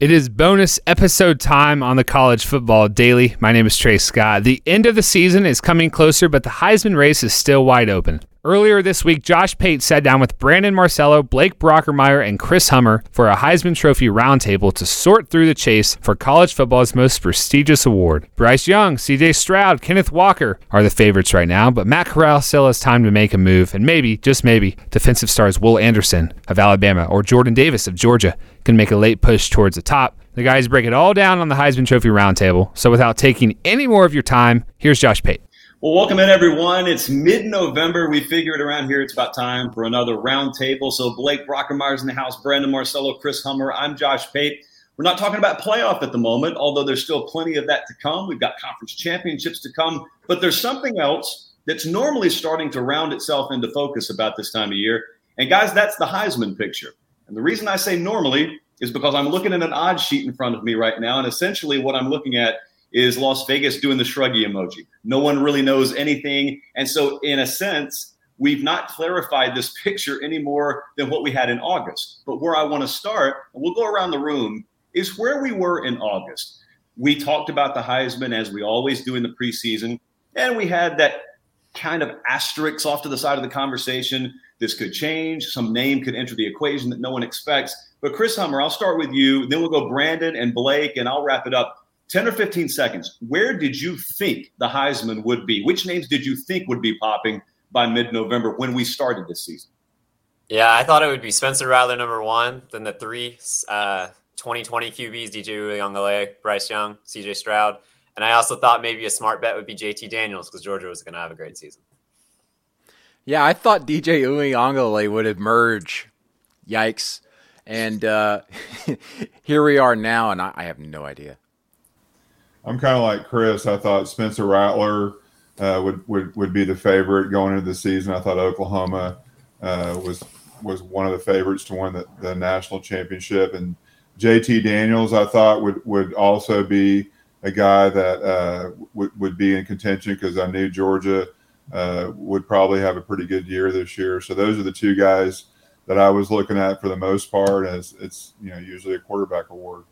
It is bonus episode time on the College Football Daily. My name is Trey Scott. The end of the season is coming closer, but the Heisman race is still wide open. Earlier this week, Josh Pate sat down with Brandon Marcello, Blake Brockermeyer, and Chris Hummer for a Heisman Trophy roundtable to sort through the chase for college football's most prestigious award. Bryce Young, CJ Stroud, Kenneth Walker are the favorites right now, but Matt Corral still has time to make a move, and maybe, just maybe, defensive stars Will Anderson of Alabama or Jordan Davis of Georgia can make a late push towards the top. The guys break it all down on the Heisman Trophy roundtable. So without taking any more of your time, here's Josh Pate. Well, welcome in, everyone. It's mid November. We figured around here it's about time for another roundtable. So, Blake Brockermeyer's in the house, Brandon Marcello, Chris Hummer. I'm Josh Pate. We're not talking about playoff at the moment, although there's still plenty of that to come. We've got conference championships to come, but there's something else that's normally starting to round itself into focus about this time of year. And, guys, that's the Heisman picture. And the reason I say normally is because I'm looking at an odd sheet in front of me right now. And essentially, what I'm looking at is Las Vegas doing the shruggy emoji. No one really knows anything. And so, in a sense, we've not clarified this picture any more than what we had in August. But where I want to start, and we'll go around the room, is where we were in August. We talked about the Heisman as we always do in the preseason, and we had that kind of asterisk off to the side of the conversation. This could change. Some name could enter the equation that no one expects. But Chris Hummer, I'll start with you. Then we'll go Brandon and Blake, and I'll wrap it up 10 or 15 seconds. Where did you think the Heisman would be? Which names did you think would be popping by mid November when we started this season? Yeah, I thought it would be Spencer Rattler number one, then the three uh, 2020 QBs, DJ Uiagalelei, Bryce Young, CJ Stroud. And I also thought maybe a smart bet would be JT Daniels because Georgia was going to have a great season. Yeah, I thought DJ Uiagalelei would emerge. Yikes. And uh, here we are now, and I, I have no idea. I'm kind of like Chris. I thought Spencer Rattler uh, would, would would be the favorite going into the season. I thought Oklahoma uh, was was one of the favorites to win the, the national championship, and JT Daniels I thought would would also be a guy that uh, would would be in contention because I knew Georgia uh, would probably have a pretty good year this year. So those are the two guys that I was looking at for the most part. As it's you know usually a quarterback award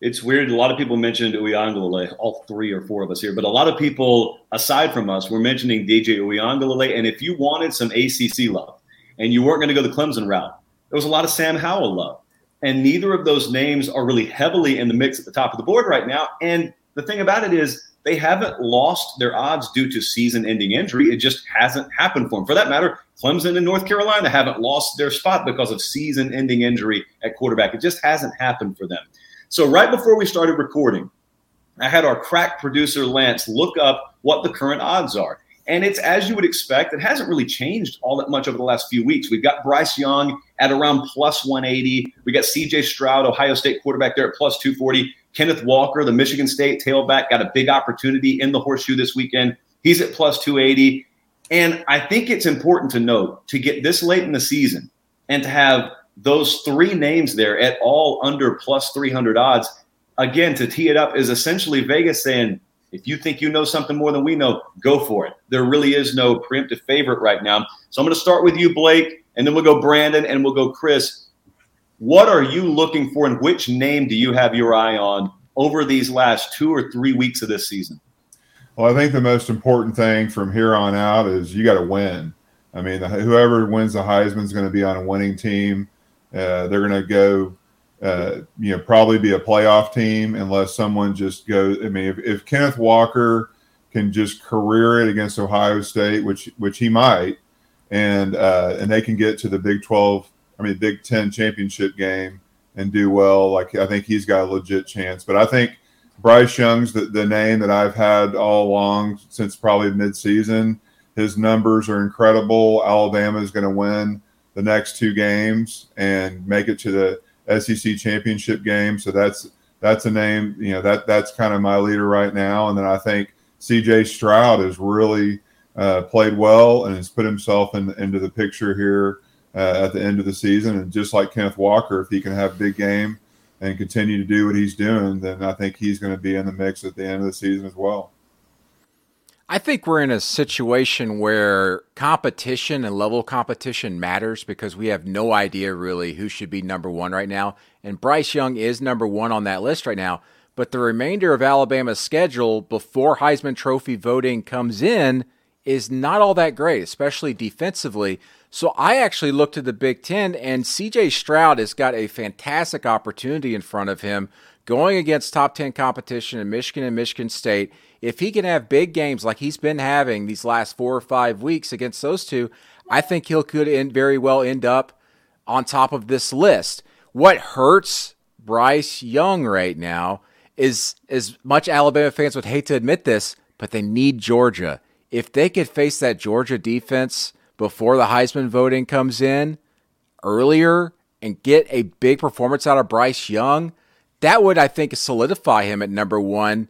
it's weird. A lot of people mentioned Uiagalelei, all three or four of us here, but a lot of people aside from us were mentioning DJ Uiagalelei. And if you wanted some ACC love and you weren't going to go the Clemson route, there was a lot of Sam Howell love. And neither of those names are really heavily in the mix at the top of the board right now. And the thing about it is, they haven't lost their odds due to season ending injury. It just hasn't happened for them. For that matter, Clemson and North Carolina haven't lost their spot because of season ending injury at quarterback. It just hasn't happened for them. So right before we started recording, I had our crack producer Lance look up what the current odds are. And it's as you would expect, it hasn't really changed all that much over the last few weeks. We've got Bryce Young at around plus 180. We got CJ Stroud, Ohio State quarterback, there at plus 240. Kenneth Walker, the Michigan State tailback, got a big opportunity in the horseshoe this weekend. He's at plus 280. And I think it's important to note to get this late in the season and to have those three names there at all under plus 300 odds, again, to tee it up is essentially Vegas saying, if you think you know something more than we know, go for it. There really is no preemptive favorite right now. So I'm going to start with you, Blake, and then we'll go Brandon and we'll go Chris. What are you looking for, and which name do you have your eye on over these last two or three weeks of this season? Well, I think the most important thing from here on out is you got to win. I mean, whoever wins the Heisman is going to be on a winning team. Uh, they're going to go, uh, you know, probably be a playoff team unless someone just goes. I mean, if, if Kenneth Walker can just career it against Ohio State, which which he might, and uh, and they can get to the Big Twelve, I mean Big Ten championship game and do well. Like I think he's got a legit chance. But I think Bryce Young's the, the name that I've had all along since probably midseason. His numbers are incredible. Alabama is going to win the next two games and make it to the SEC championship game. So that's that's a name. You know that that's kind of my leader right now. And then I think C.J. Stroud has really uh, played well and has put himself in, into the picture here uh, at the end of the season. And just like Kenneth Walker, if he can have a big game and continue to do what he's doing, then I think he's going to be in the mix at the end of the season as well. I think we're in a situation where competition and level competition matters because we have no idea really who should be number one right now. And Bryce Young is number one on that list right now. But the remainder of Alabama's schedule before Heisman Trophy voting comes in is not all that great, especially defensively. So I actually looked at the Big Ten, and CJ Stroud has got a fantastic opportunity in front of him going against top 10 competition in Michigan and Michigan State. If he can have big games like he's been having these last four or five weeks against those two, I think he'll could end, very well end up on top of this list. What hurts Bryce Young right now is as much Alabama fans would hate to admit this, but they need Georgia if they could face that Georgia defense before the Heisman voting comes in earlier and get a big performance out of Bryce Young, that would, I think, solidify him at number one.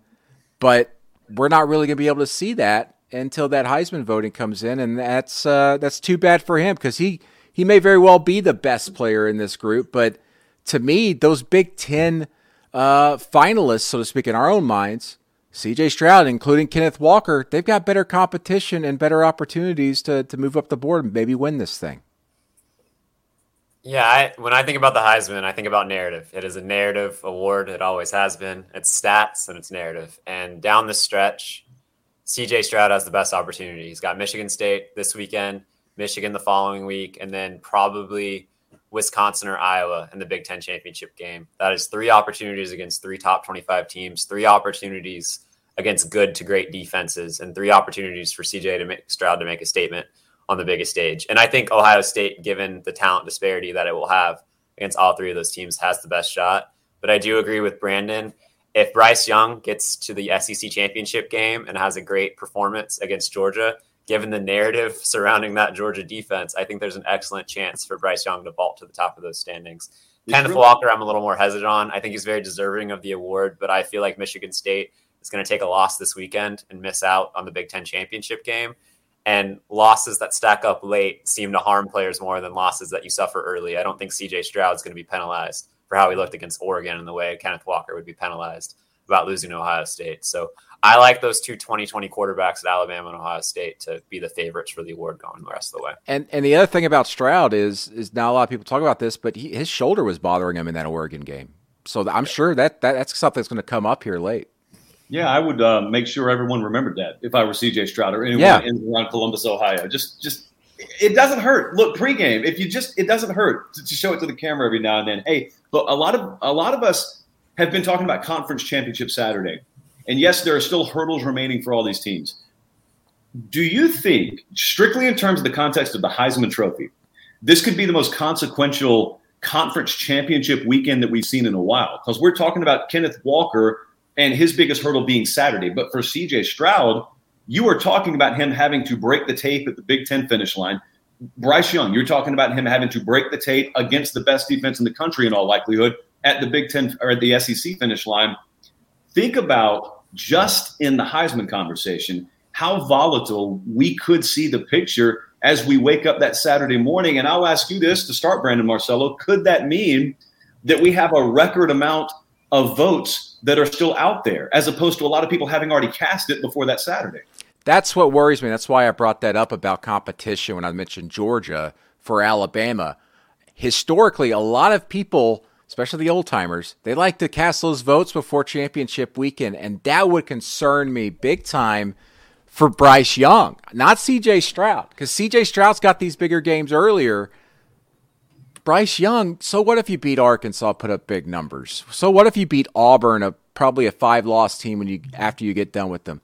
But we're not really going to be able to see that until that Heisman voting comes in, and that's uh, that's too bad for him because he he may very well be the best player in this group. But to me, those Big Ten uh, finalists, so to speak, in our own minds, CJ Stroud, including Kenneth Walker, they've got better competition and better opportunities to, to move up the board and maybe win this thing. Yeah, I, when I think about the Heisman, I think about narrative. It is a narrative award. It always has been. It's stats and it's narrative. And down the stretch, CJ Stroud has the best opportunity. He's got Michigan State this weekend, Michigan the following week, and then probably Wisconsin or Iowa in the Big Ten championship game. That is three opportunities against three top 25 teams, three opportunities against good to great defenses and three opportunities for CJ to make Stroud to make a statement on the biggest stage. And I think Ohio State, given the talent disparity that it will have against all three of those teams, has the best shot. But I do agree with Brandon. If Bryce Young gets to the SEC championship game and has a great performance against Georgia, given the narrative surrounding that Georgia defense, I think there's an excellent chance for Bryce Young to vault to the top of those standings. Kenneth really- Walker, I'm a little more hesitant on. I think he's very deserving of the award, but I feel like Michigan State is going to take a loss this weekend and miss out on the Big Ten championship game. And losses that stack up late seem to harm players more than losses that you suffer early. I don't think CJ Stroud is going to be penalized for how he looked against Oregon and the way Kenneth Walker would be penalized about losing to Ohio State. So I like those two 2020 quarterbacks at Alabama and Ohio State to be the favorites for the award going the rest of the way. And and the other thing about Stroud is is now a lot of people talk about this, but he, his shoulder was bothering him in that Oregon game. So I'm sure that, that that's something that's going to come up here late. Yeah, I would uh, make sure everyone remembered that if I were CJ Stroud or anyone yeah. in around Columbus, Ohio. Just, just it doesn't hurt. Look, pregame, if you just, it doesn't hurt to, to, show it to the camera every now and then. Hey, but a lot of a lot of us have been talking about conference championship Saturday, and yes, there are still hurdles remaining for all these teams. Do you think, strictly in terms of the context of the Heisman Trophy, this could be the most consequential conference championship weekend that we've seen in a while? Because we're talking about Kenneth Walker and his biggest hurdle being Saturday. But for CJ Stroud, you are talking about him having to break the tape at the Big Ten finish line. Bryce Young, you're talking about him having to break the tape against the best defense in the country in all likelihood at the Big Ten or at the SEC finish line. Think about just in the Heisman conversation how volatile we could see the picture as we wake up that Saturday morning. And I'll ask you this to start, Brandon Marcello. Could that mean that we have a record amount of votes that are still out there, as opposed to a lot of people having already cast it before that Saturday. That's what worries me. That's why I brought that up about competition when I mentioned Georgia for Alabama. Historically, a lot of people, especially the old timers, they like to cast those votes before championship weekend, and that would concern me big time for Bryce Young, not CJ Stroud, because CJ Stroud's got these bigger games earlier Bryce Young, so what if you beat Arkansas, put up big numbers? So what if you beat Auburn, a probably a five loss team when you after you get done with them?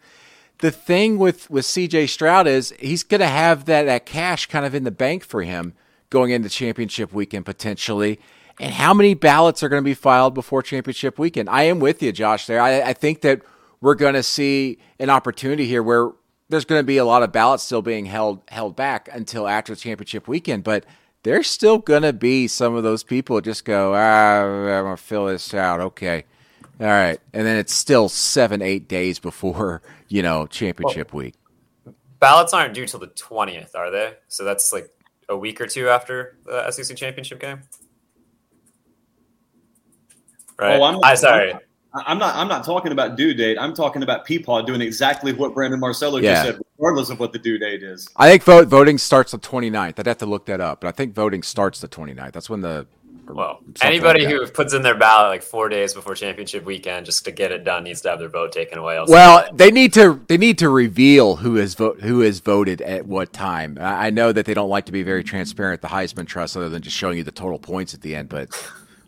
The thing with with CJ Stroud is he's going to have that that cash kind of in the bank for him going into championship weekend potentially. And how many ballots are going to be filed before championship weekend? I am with you, Josh. There, I, I think that we're going to see an opportunity here where there's going to be a lot of ballots still being held held back until after the championship weekend, but there's still going to be some of those people just go, ah, I'm going to fill this out. Okay. All right, and then it's still seven, eight days before you know championship week. Ballots aren't due till the twentieth, are they? So that's like a week or two after the SEC championship game. Right. Oh, I'm- I sorry. I- I'm not. I'm not talking about due date. I'm talking about Peepaw doing exactly what Brandon Marcello Yeah. just said, regardless of what the due date is. I think vote voting starts the 29th. I'd have to look that up, but I think voting starts the 29th. That's when the Well, anybody like who puts in their ballot like four days before championship weekend just to get it done needs to have their vote taken away. Else Well, they need to they need to reveal who has vote who has voted at what time. I I know that they don't like to be very transparent, the Heisman Trust, other than just showing you the total points at the end. But,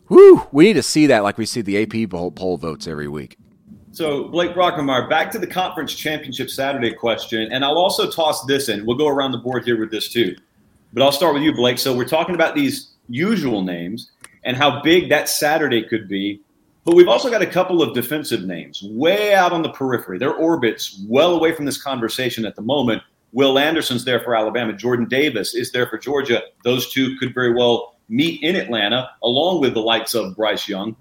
whoo, we need to see that like we see the AP poll, poll votes every week. So, Blake Brockermeyer, back to the conference championship Saturday question. And I'll also toss this in. We'll go around the board here with this too. But I'll start with you, Blake. So, we're talking about these usual names and how big that Saturday could be. But we've also got a couple of defensive names way out on the periphery. Their orbits well away from this conversation at the moment. Will Anderson's there for Alabama. Jordan Davis is there for Georgia. Those two could very well meet in Atlanta, along with the likes of Bryce Young.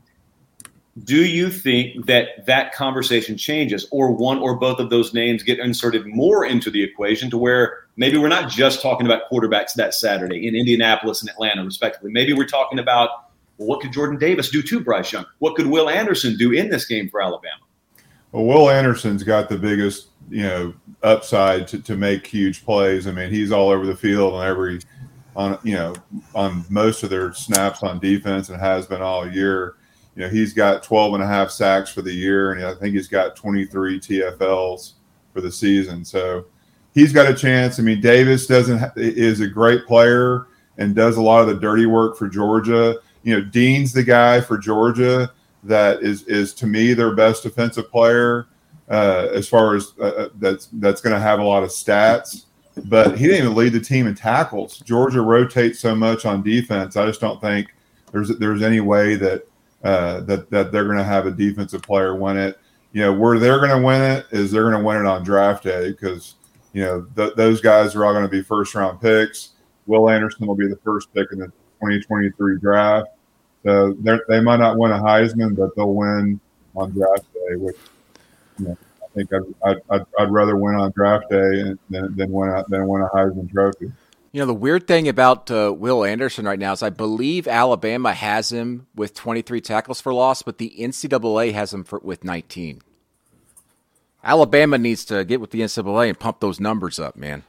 Do you think that that conversation changes or one or both of those names get inserted more into the equation to where maybe we're not just talking about quarterbacks that saturday in indianapolis and atlanta respectively? Maybe we're talking about well, what could jordan davis do to bryce young? What could will anderson do in this game for alabama? Well, Will Anderson's got the biggest, you know, upside to, to make huge plays. I mean, he's all over the field on every, on you know, on most of their snaps on defense and has been all year. You know, he's got 12 and a half sacks for the year, and I think he's got 23 TFLs for the season. So he's got a chance. I mean, Davis doesn't is a great player and does a lot of the dirty work for Georgia. You know, Dean's the guy for Georgia that is is to me their best defensive player uh, as far as uh, that's that's going to have a lot of stats. But he didn't even lead the team in tackles. Georgia rotates so much on defense. I just don't think there's there's any way that uh, that that they're going to have a defensive player win it. You know, where they're going to win it is they're going to win it on draft day because you know th- those guys are all going to be first round picks. Will Anderson will be the first pick in the 2023 draft. So they're- might not win a Heisman, but they'll win on draft day. Which you know, think I'd, I'd, I'd, rather win on draft day than than win a, than win a Heisman Trophy. You know, the weird thing about uh, Will Anderson right now is I believe Alabama has him with 23 tackles for loss, but the NCAA has him for, with 19. Alabama needs to get with the NCAA and pump those numbers up, man.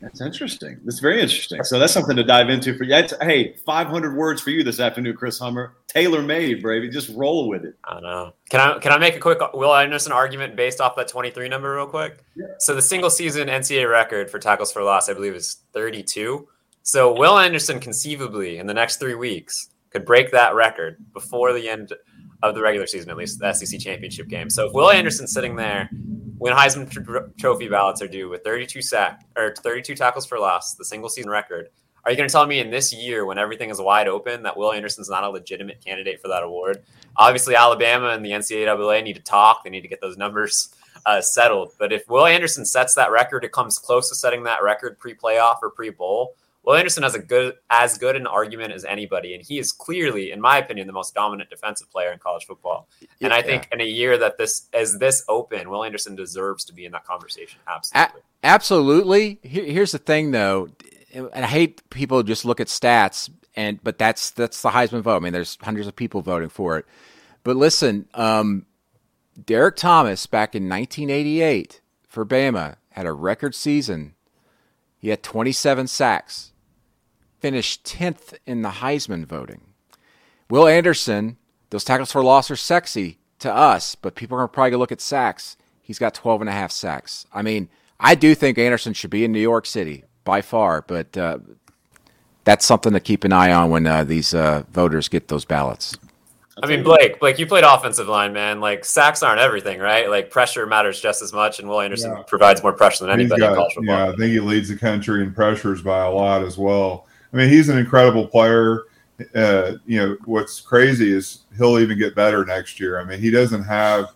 That's interesting that's very interesting so that's something to dive into for you That's- hey 500 words for you this afternoon chris hummer tailor made baby just roll with it I don't know. Can I can I make a quick Will Anderson argument based off that 23 number real quick? Yeah. So the single season NCAA record for tackles for loss, I believe, is 32. So Will Anderson conceivably in the next three weeks could break that record before the end of the regular season, at least the SEC championship game. So if Will Anderson's sitting there when Heisman tr- Trophy ballots are due with 32 sack or 32 tackles for loss, the single season record, are you going to tell me in this year, when everything is wide open, that Will Anderson's not a legitimate candidate for that award? Obviously, Alabama and the NCAA need to talk. They need to get those numbers uh, settled. But if Will Anderson sets that record, it comes close to setting that record pre-playoff or pre-bowl. Will Anderson has a good, as good an argument as anybody, and he is clearly, in my opinion, the most dominant defensive player in college football. And I think in a year that this is this open, Will Anderson deserves to be in that conversation. Absolutely. Absolutely. Here's the thing, though, and I hate people just look at stats, and but that's that's the Heisman vote. I mean, there's hundreds of people voting for it. But listen, um, Derrick Thomas back in 1988 for Bama had a record season. He had 27 sacks, finished 10th in the Heisman voting. Will Anderson, those tackles for loss are sexy to us, but people are probably going to look at sacks. He's got 12 and a half sacks. I mean, I do think Anderson should be in New York City by far, but uh, that's something to keep an eye on when uh, these uh, voters get those ballots. I mean, Blake, Blake, you played offensive line, man. Like sacks aren't everything, right? Like pressure matters just as much, and Will Anderson Yeah. provides more pressure than He's anybody in got- college football. yeah, I think he leads the country in pressures by a lot as well. I mean, he's an incredible player. Uh, you know, what's crazy is he'll even get better next year. I mean, he doesn't have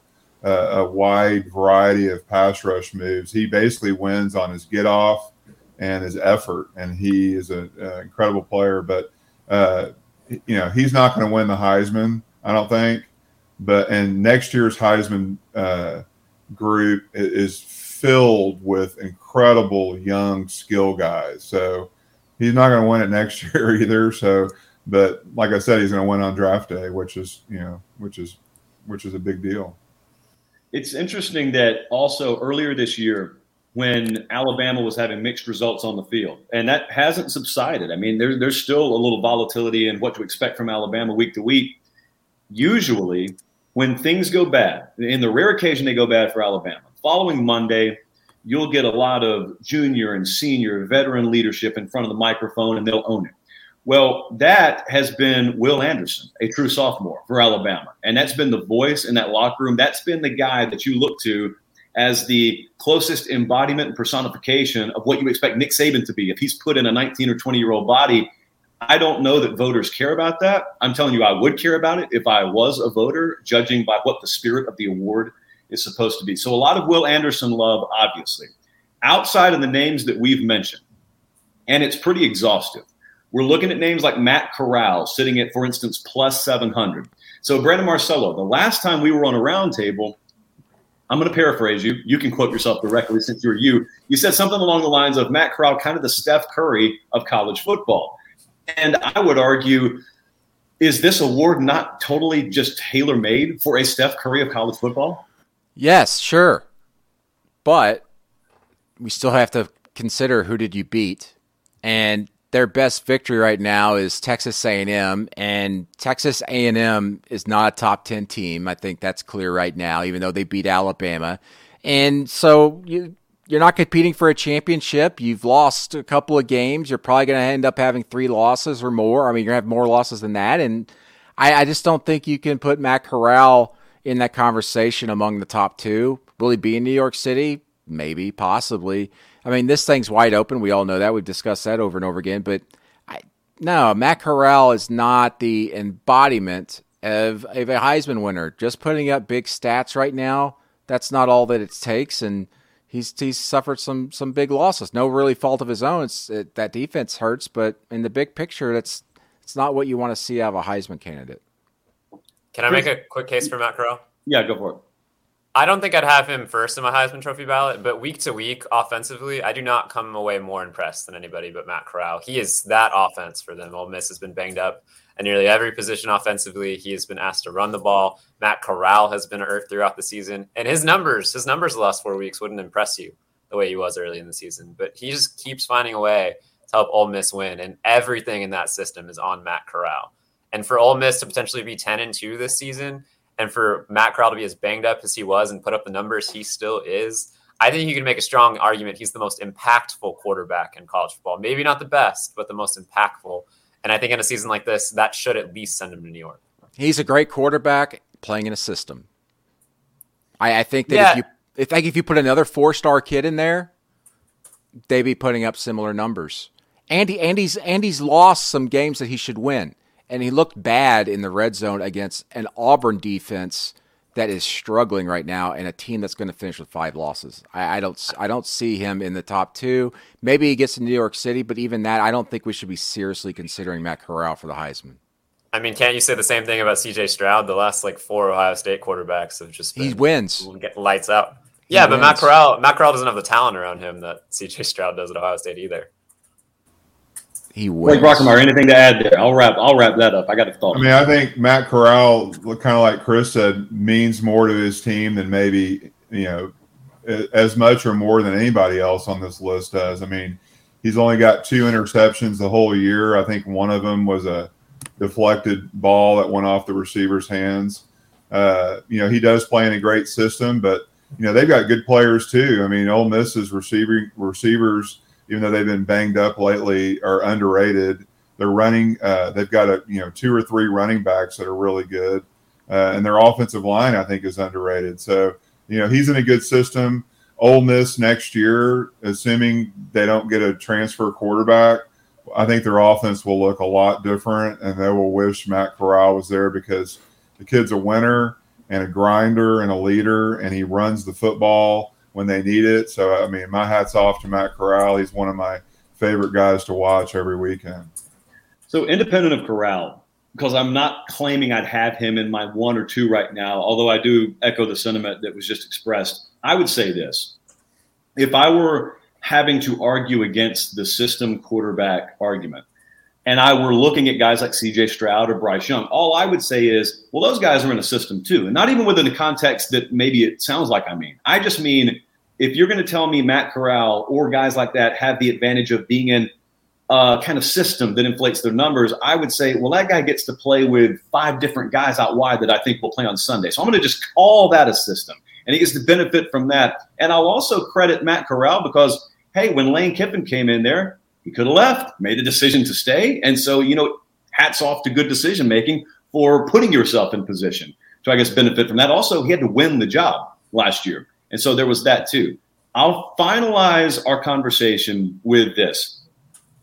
a, a wide variety of pass rush moves. He basically wins on his get off and his effort, and he is an incredible player. But uh, you know, he's not going to win the Heisman, I don't think. but and next year's Heisman uh, group is filled with incredible young skill guys. So he's not going to win it next year either. So, but like I said, he's going to win on draft day, which is you know, which is which is a big deal. It's interesting that also earlier this year, when Alabama was having mixed results on the field, and that hasn't subsided. I mean, there, there's still a little volatility in what to expect from Alabama week to week. Usually, when things go bad, in the rare occasion they go bad for Alabama, following Monday, you'll get a lot of junior and senior veteran leadership in front of the microphone and they'll own it. Well, that has been Will Anderson, a true sophomore for Alabama. And that's been the voice in that locker room. That's been the guy that you look to as the closest embodiment and personification of what you expect Nick Saban to be. If he's put in a 19 or 20 year old body, I don't know that voters care about that. I'm telling you, I would care about it if I was a voter, judging by what the spirit of the award is supposed to be. So a lot of Will Anderson love, obviously. Outside of the names that we've mentioned, and it's pretty exhaustive. We're looking at names like Matt Corral sitting at, for instance, plus 700. So, Brandon Marcello, the last time we were on a roundtable, I'm going to paraphrase you. You can quote yourself directly since you're you. You said something along the lines of Matt Corral, kind of the Steph Curry of college football. And I would argue, is this award not totally just tailor made for a Steph Curry of college football? Yes, sure. But we still have to consider who did you beat. And their best victory right now is Texas A&M and Texas A&M is not a top 10 team. I think that's clear right now even though they beat Alabama. And so you you're not competing for a championship. You've lost a couple of games. You're probably going to end up having three losses or more. I mean, you're going to have more losses than that. And I, I just don't think you can put Matt Corral in that conversation among the top two. Will he be in New York City? Maybe, possibly. I mean, this thing's wide open. We all know that. We've discussed that over and over again. But I, no, Matt Corral is not the embodiment of, of a Heisman winner. Just putting up big stats right now, that's not all that it takes. And he's he's suffered some some big losses. No really fault of his own. It's, it, that defense hurts, but in the big picture, that's it's not what you want to see out of a Heisman candidate. Can I make a quick case for Matt Corral? Yeah, go for it. I don't think I'd have him first in my Heisman Trophy ballot, but week to week, offensively, I do not come away more impressed than anybody but Matt Corral. He is that offense for them. Ole Miss has been banged up at nearly every position offensively. He has been asked to run the ball. Matt Corral has been hurt throughout the season, and his numbers, his numbers the last four weeks wouldn't impress you the way he was early in the season. But he just keeps finding a way to help Ole Miss win, and everything in that system is on Matt Corral. And for Ole Miss to potentially be ten and two this season and for Matt Corral to be as banged up as he was and put up the numbers he still is, I think you can make a strong argument he's the most impactful quarterback in college football. Maybe not the best, but the most impactful. And I think in a season like this, that should at least send him to New York. He's a great quarterback playing in a system. I, I think that yeah. if you I think if you put another four star kid in there, they'd be putting up similar numbers. Andy Andy's Andy's lost some games that he should win and he looked bad in the red zone against an Auburn defense that is struggling right now and a team that's going to finish with five losses. I, I, don't I don't see him in the top two. Maybe he gets to New York City, but even that, I don't think we should be seriously considering Matt Corral for the Heisman. I mean, can't you say the same thing about C.J. Stroud? The last like four Ohio State quarterbacks have just he wins, get lights out. He yeah, wins. but Matt Corral, Matt Corral doesn't have the talent around him that C.J. Stroud does at Ohio State either he wins. Blake Brockermeyer, anything to add there? I'll wrap. I'll wrap that up. I got a thought. I mean, I think Matt Corral, kind of like Chris said, means more to his team than maybe you know as much or more than anybody else on this list does. I mean, he's only got two interceptions the whole year. I think one of them was a deflected ball that went off the receiver's hands. Uh, you know, he does play in a great system, but you know they've got good players too. I mean, Ole Miss's receiving receivers even though they've been banged up lately, are underrated. They're running. Uh, they've got a you know two or three running backs that are really good, uh, and their offensive line I think is underrated. So you know he's in a good system. Ole Miss next year, assuming they don't get a transfer quarterback, I think their offense will look a lot different, and they will wish Matt Corral was there because the kid's a winner and a grinder and a leader, and he runs the football when they need it. So, I mean, my hat's off to Matt Corral. He's one of my favorite guys to watch every weekend. So, independent of Corral, because I'm not claiming I'd have him in my one or two right now, although I do echo the sentiment that was just expressed. I would say this if I were having to argue against the system quarterback argument, and I were looking at guys like CJ Stroud or Bryce Young, all I would say is, well, those guys are in a system too. And not even within the context that maybe it sounds like I mean. I just mean if you're going to tell me Matt Corral or guys like that have the advantage of being in a kind of system that inflates their numbers, I would say, well, that guy gets to play with five different guys out wide that I think will play on Sunday. So I'm going to just call that a system. And he gets to benefit from that. And I'll also credit Matt Corral because, hey, when Lane Kiffin came in there, he could have left, made a decision to stay. And so, you know, hats off to good decision making for putting yourself in position to, I guess, benefit from that. Also, he had to win the job last year. And so there was that too. I'll finalize our conversation with this.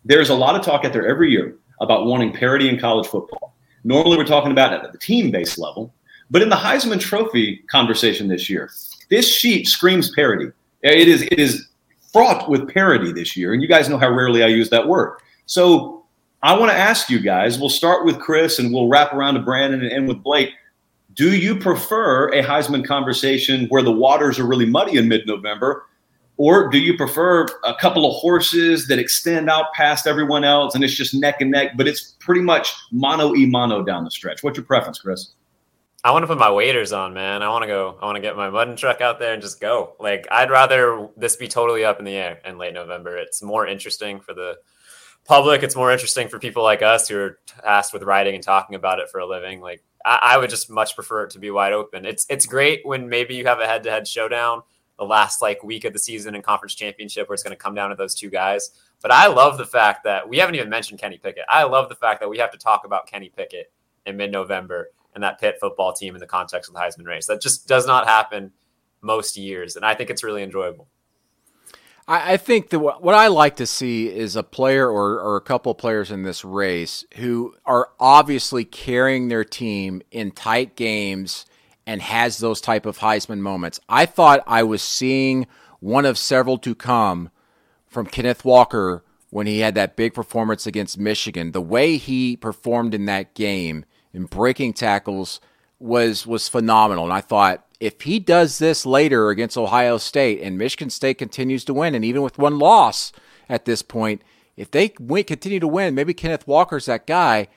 There's a lot of talk out there every year about wanting parity in college football. Normally, we're talking about it at the team based level, but in the Heisman Trophy conversation this year, this sheet screams parity. It is it is fraught with parity this year. And you guys know how rarely I use that word. So I want to ask you guys, we'll start with Chris and we'll wrap around to Brandon and end with Blake. Do you prefer a Heisman conversation where the waters are really muddy in mid November? Or do you prefer a couple of horses that extend out past everyone else and it's just neck and neck, but it's pretty much mono e mono down the stretch? What's your preference, Chris? I want to put my waders on, man. I want to go. I want to get my mud and truck out there and just go. Like I'd rather this be totally up in the air in late November. It's more interesting for the public. It's more interesting for people like us who are tasked with writing and talking about it for a living. Like I, I would just much prefer it to be wide open. It's it's great when maybe you have a head to head showdown the last like week of the season and conference championship where it's going to come down to those two guys. But I love the fact that we haven't even mentioned Kenny Pickett. I love the fact that we have to talk about Kenny Pickett in mid November and that Pitt football team in the context of the Heisman race. That just does not happen most years, and I think it's really enjoyable. I, I think that what I like to see is a player or, or a couple players in this race who are obviously carrying their team in tight games and has those type of Heisman moments. I thought I was seeing one of several to come from Kenneth Walker when he had that big performance against Michigan. The way he performed in that game and breaking tackles was was phenomenal. And I thought if he does this later against Ohio State and Michigan State continues to win, and even with one loss at this point, if they win, continue to win, maybe Kenneth Walker's that guy.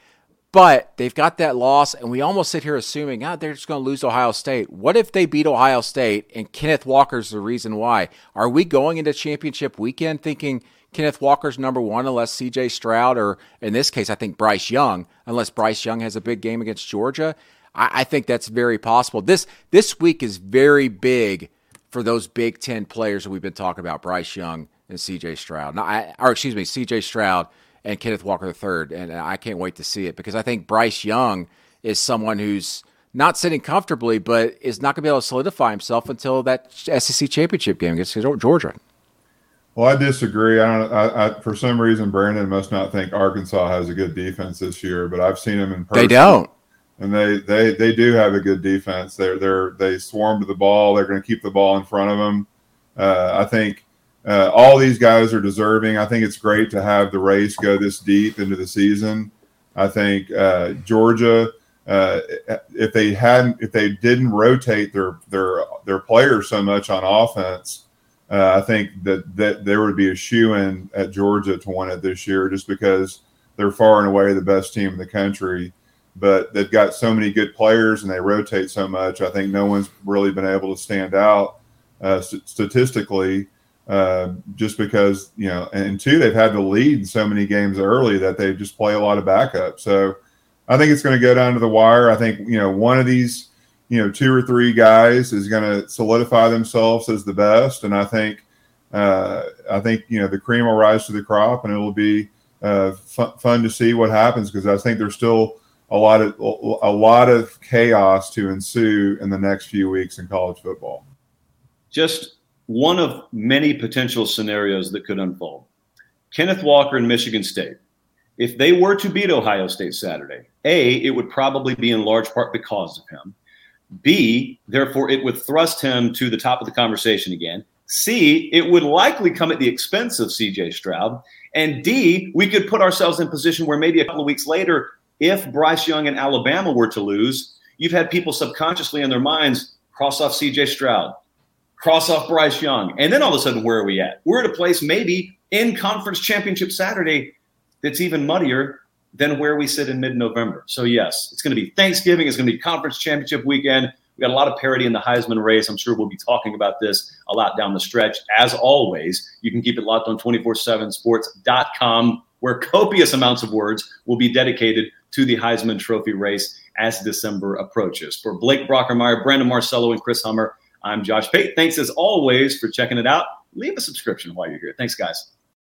But they've got that loss, and we almost sit here assuming, ah, they're just going to lose Ohio State. What if they beat Ohio State and Kenneth Walker's the reason why? Are we going into championship weekend thinking Kenneth Walker's number one unless CJ Stroud, or in this case, I think Bryce Young, unless Bryce Young has a big game against Georgia. I, I think that's very possible. This this week is very big for those Big Ten players that we've been talking about, Bryce Young and CJ Stroud. Now, I, or excuse me, CJ Stroud and Kenneth Walker III. And I can't wait to see it because I think Bryce Young is someone who's not sitting comfortably, but is not going to be able to solidify himself until that SEC championship game against Georgia. Well, I disagree. I don't. I, I, for some reason, Brandon must not think Arkansas has a good defense this year, but I've seen them in person. They don't, and they they they do have a good defense. They're they're they swarm to the ball. They're going to keep the ball in front of them. Uh, I think uh, all these guys are deserving. I think it's great to have the race go this deep into the season. I think uh, Georgia, uh, if they hadn't, if they didn't rotate their their their players so much on offense uh, I think that that there would be a shoe in at Georgia to win it this year, just because they're far and away the best team in the country. But they've got so many good players and they rotate so much. I think no one's really been able to stand out uh, st- statistically, uh, just because you know. And two, they've had to lead so many games early that they just play a lot of backup. So I think it's going to go down to the wire. I think you know one of these you know two or three guys is going to solidify themselves as the best, and I think uh, I think you know the cream will rise to the crop, and it'll be uh, fun, fun to see what happens because I think there's still a lot of a lot of chaos to ensue in the next few weeks in college football. Just one of many potential scenarios that could unfold. Kenneth Walker in Michigan State. If they were to beat Ohio State Saturday, A, it would probably be in large part because of him. B, therefore, it would thrust him to the top of the conversation again. C, it would likely come at the expense of CJ Stroud. And D, we could put ourselves in position where maybe a couple of weeks later, if Bryce Young and Alabama were to lose, you've had people subconsciously in their minds cross off CJ Stroud, cross off Bryce Young. And then all of a sudden, where are we at? We're at a place maybe in conference championship Saturday that's even muddier than where we sit in mid November. So, yes, it's going to be Thanksgiving, it's going to be conference championship weekend. We got a lot of parity in the Heisman race. I'm sure we'll be talking about this a lot down the stretch. As always, you can keep it locked on 247sports.com, where copious amounts of words will be dedicated to the Heisman Trophy race as December approaches. For Blake Brockermeyer, Brandon Marcello, and Chris Hummer, I'm Josh Pate. Thanks as always for checking it out. Leave a subscription while you're here. Thanks, guys.